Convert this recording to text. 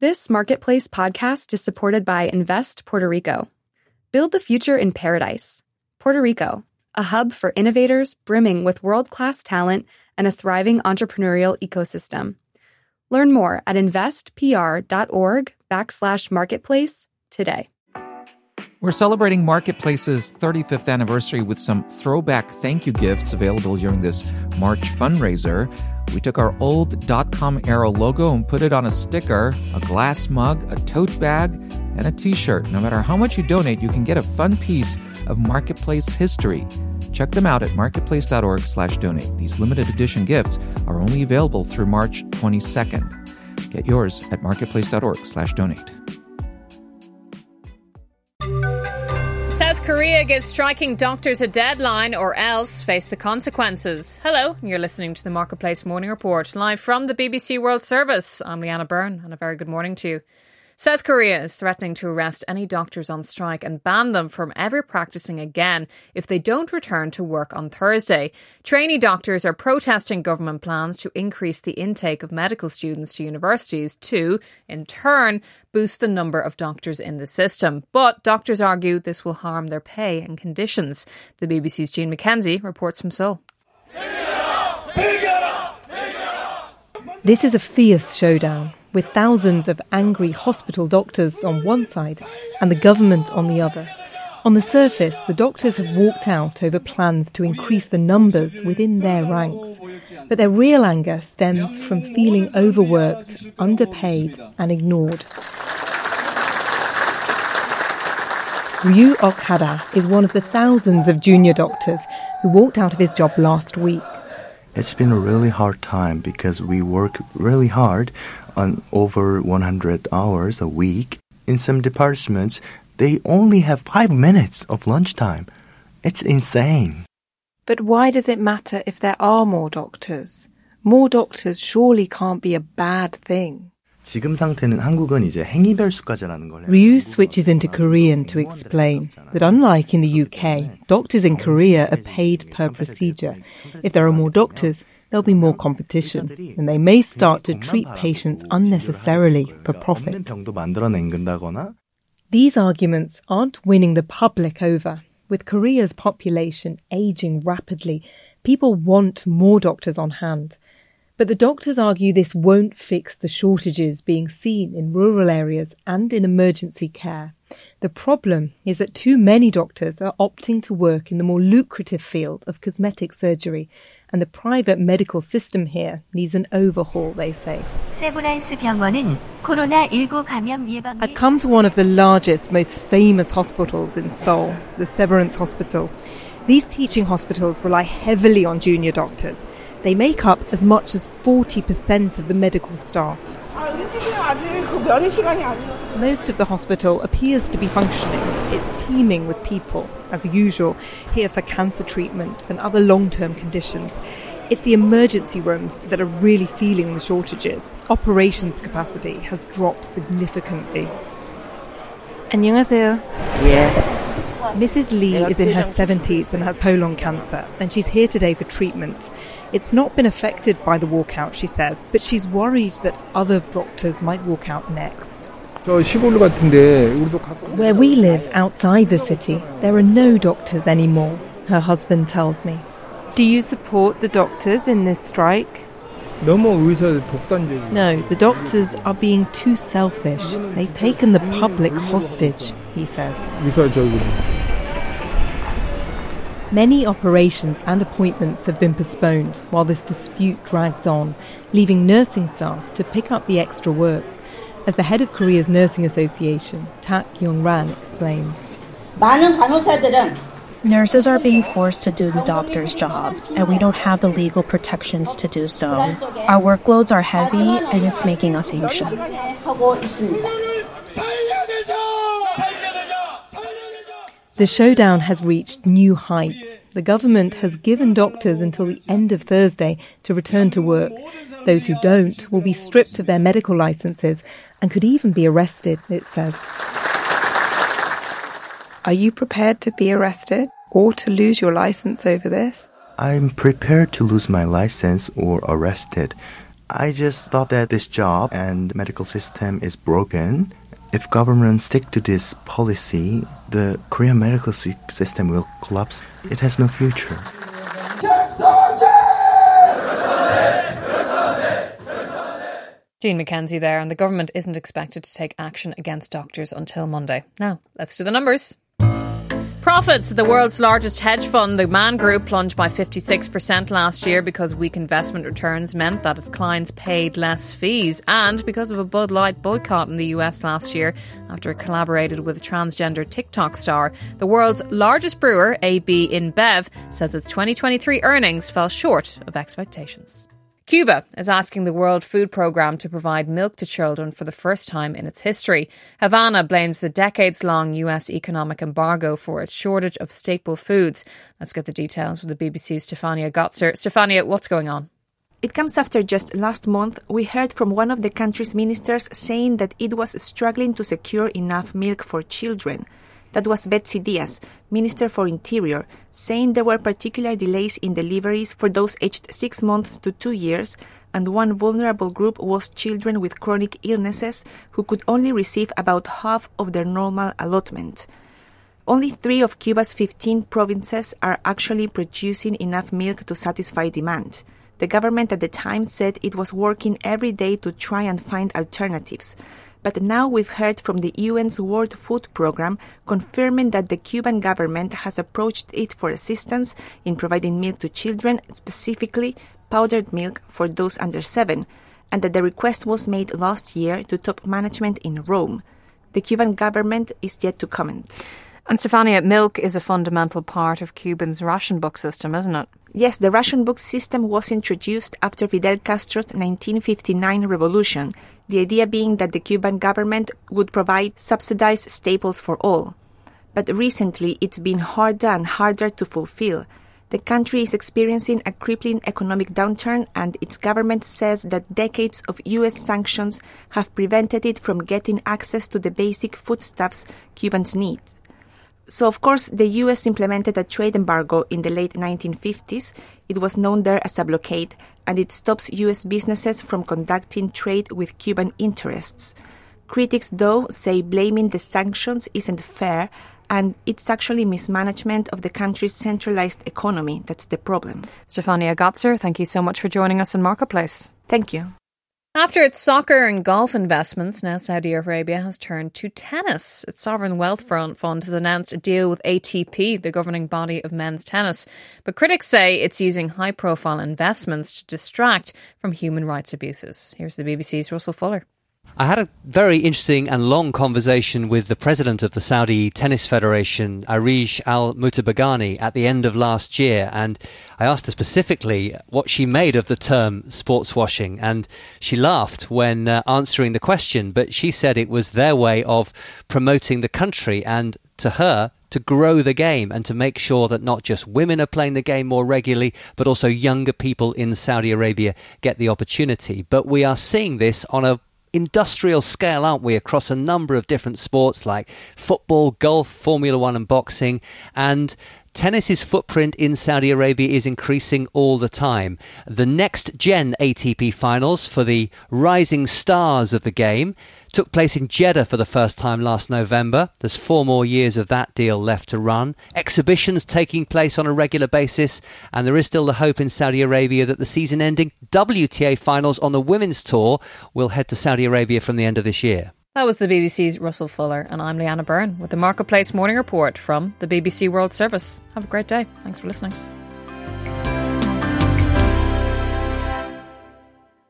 This Marketplace podcast is supported by Invest Puerto Rico. Build the future in paradise. Puerto Rico, a hub for innovators brimming with world class talent and a thriving entrepreneurial ecosystem. Learn more at investpr.org backslash marketplace today. We're celebrating Marketplace's 35th anniversary with some throwback thank you gifts available during this March fundraiser. We took our old .com era logo and put it on a sticker, a glass mug, a tote bag, and a t-shirt. No matter how much you donate, you can get a fun piece of Marketplace history. Check them out at marketplace.org slash donate. These limited edition gifts are only available through March 22nd. Get yours at marketplace.org slash donate. Korea gives striking doctors a deadline or else face the consequences. Hello, you're listening to the Marketplace Morning Report, live from the BBC World Service. I'm Leanna Byrne, and a very good morning to you. South Korea is threatening to arrest any doctors on strike and ban them from ever practicing again if they don't return to work on Thursday. Trainee doctors are protesting government plans to increase the intake of medical students to universities to, in turn, boost the number of doctors in the system. But doctors argue this will harm their pay and conditions. The BBC's Jean Mackenzie reports from Seoul. This is a fierce showdown with thousands of angry hospital doctors on one side and the government on the other. On the surface, the doctors have walked out over plans to increase the numbers within their ranks. But their real anger stems from feeling overworked, underpaid, and ignored. Ryu Ok-hada is one of the thousands of junior doctors who walked out of his job last week. It's been a really hard time because we work really hard on over 100 hours a week, in some departments, they only have five minutes of lunchtime. It's insane. But why does it matter if there are more doctors? More doctors surely can't be a bad thing. Ryu switches into Korean to explain that unlike in the UK, doctors in Korea are paid per procedure. If there are more doctors, there'll be more competition, and they may start to treat patients unnecessarily for profit. These arguments aren't winning the public over. With Korea's population aging rapidly, people want more doctors on hand. But the doctors argue this won't fix the shortages being seen in rural areas and in emergency care. The problem is that too many doctors are opting to work in the more lucrative field of cosmetic surgery, and the private medical system here needs an overhaul, they say. I've come to one of the largest, most famous hospitals in Seoul, the Severance Hospital. These teaching hospitals rely heavily on junior doctors. They make up as much as 40% of the medical staff. Most of the hospital appears to be functioning. It's teeming with people, as usual, here for cancer treatment and other long term conditions. It's the emergency rooms that are really feeling the shortages. Operations capacity has dropped significantly. 안녕하세요. Mrs. Lee is in her 70s and has colon cancer, and she's here today for treatment. It's not been affected by the walkout, she says, but she's worried that other doctors might walk out next. Where we live outside the city, there are no doctors anymore, her husband tells me. Do you support the doctors in this strike? No, the doctors are being too selfish. They've taken the public hostage he says. Many operations and appointments have been postponed while this dispute drags on, leaving nursing staff to pick up the extra work, as the head of Korea's Nursing Association, Tak Yong Ran, explains. Nurses are being forced to do the doctor's jobs, and we don't have the legal protections to do so. Our workloads are heavy, and it's making us anxious. The showdown has reached new heights. The government has given doctors until the end of Thursday to return to work. Those who don't will be stripped of their medical licenses and could even be arrested, it says. Are you prepared to be arrested or to lose your license over this? I'm prepared to lose my license or arrested. I just thought that this job and medical system is broken. If government stick to this policy, the Korean medical system will collapse. It has no future. Jean Mackenzie there, and the government isn't expected to take action against doctors until Monday. Now, let's do the numbers. Profits. Of the world's largest hedge fund, the Man Group, plunged by 56% last year because weak investment returns meant that its clients paid less fees and because of a Bud Light boycott in the US last year after it collaborated with a transgender TikTok star. The world's largest brewer, AB InBev, says its 2023 earnings fell short of expectations. Cuba is asking the World Food Programme to provide milk to children for the first time in its history. Havana blames the decades long US economic embargo for its shortage of staple foods. Let's get the details with the BBC's Stefania Gozzer. Stefania, what's going on? It comes after just last month we heard from one of the country's ministers saying that it was struggling to secure enough milk for children. That was Betsy Diaz, Minister for Interior, saying there were particular delays in deliveries for those aged six months to two years, and one vulnerable group was children with chronic illnesses who could only receive about half of their normal allotment. Only three of Cuba's 15 provinces are actually producing enough milk to satisfy demand. The government at the time said it was working every day to try and find alternatives. But now we've heard from the UN's World Food Programme confirming that the Cuban government has approached it for assistance in providing milk to children, specifically powdered milk for those under seven, and that the request was made last year to top management in Rome. The Cuban government is yet to comment. And Stefania, milk is a fundamental part of Cuban's ration book system, isn't it? Yes, the ration book system was introduced after Fidel Castro's 1959 revolution, the idea being that the Cuban government would provide subsidized staples for all. But recently, it's been harder and harder to fulfill. The country is experiencing a crippling economic downturn, and its government says that decades of U.S. sanctions have prevented it from getting access to the basic foodstuffs Cubans need. So, of course, the US implemented a trade embargo in the late 1950s. It was known there as a blockade, and it stops US businesses from conducting trade with Cuban interests. Critics, though, say blaming the sanctions isn't fair, and it's actually mismanagement of the country's centralized economy that's the problem. Stefania Gozzer, thank you so much for joining us in Marketplace. Thank you. After its soccer and golf investments, now Saudi Arabia has turned to tennis. Its sovereign wealth fund has announced a deal with ATP, the governing body of men's tennis. But critics say it's using high profile investments to distract from human rights abuses. Here's the BBC's Russell Fuller. I had a very interesting and long conversation with the president of the Saudi Tennis Federation, Arij Al Mutabagani, at the end of last year, and I asked her specifically what she made of the term sports washing, and she laughed when uh, answering the question, but she said it was their way of promoting the country and to her to grow the game and to make sure that not just women are playing the game more regularly, but also younger people in Saudi Arabia get the opportunity. But we are seeing this on a industrial scale, aren't we, across a number of different sports like football, golf, Formula One, and boxing. And tennis's footprint in Saudi Arabia is increasing all the time. The next gen ATP finals for the rising stars of the game took place in Jeddah for the first time last November. There's four more years of that deal left to run. Exhibitions taking place on a regular basis, and there is still the hope in Saudi Arabia that the season ending WTA finals on the women's tour will head to Saudi Arabia from the end of this year. That was the BBC's Russell Fuller, and I'm Leanna Byrne with the Marketplace Morning Report from the BBC World Service. Have a great day. Thanks for listening.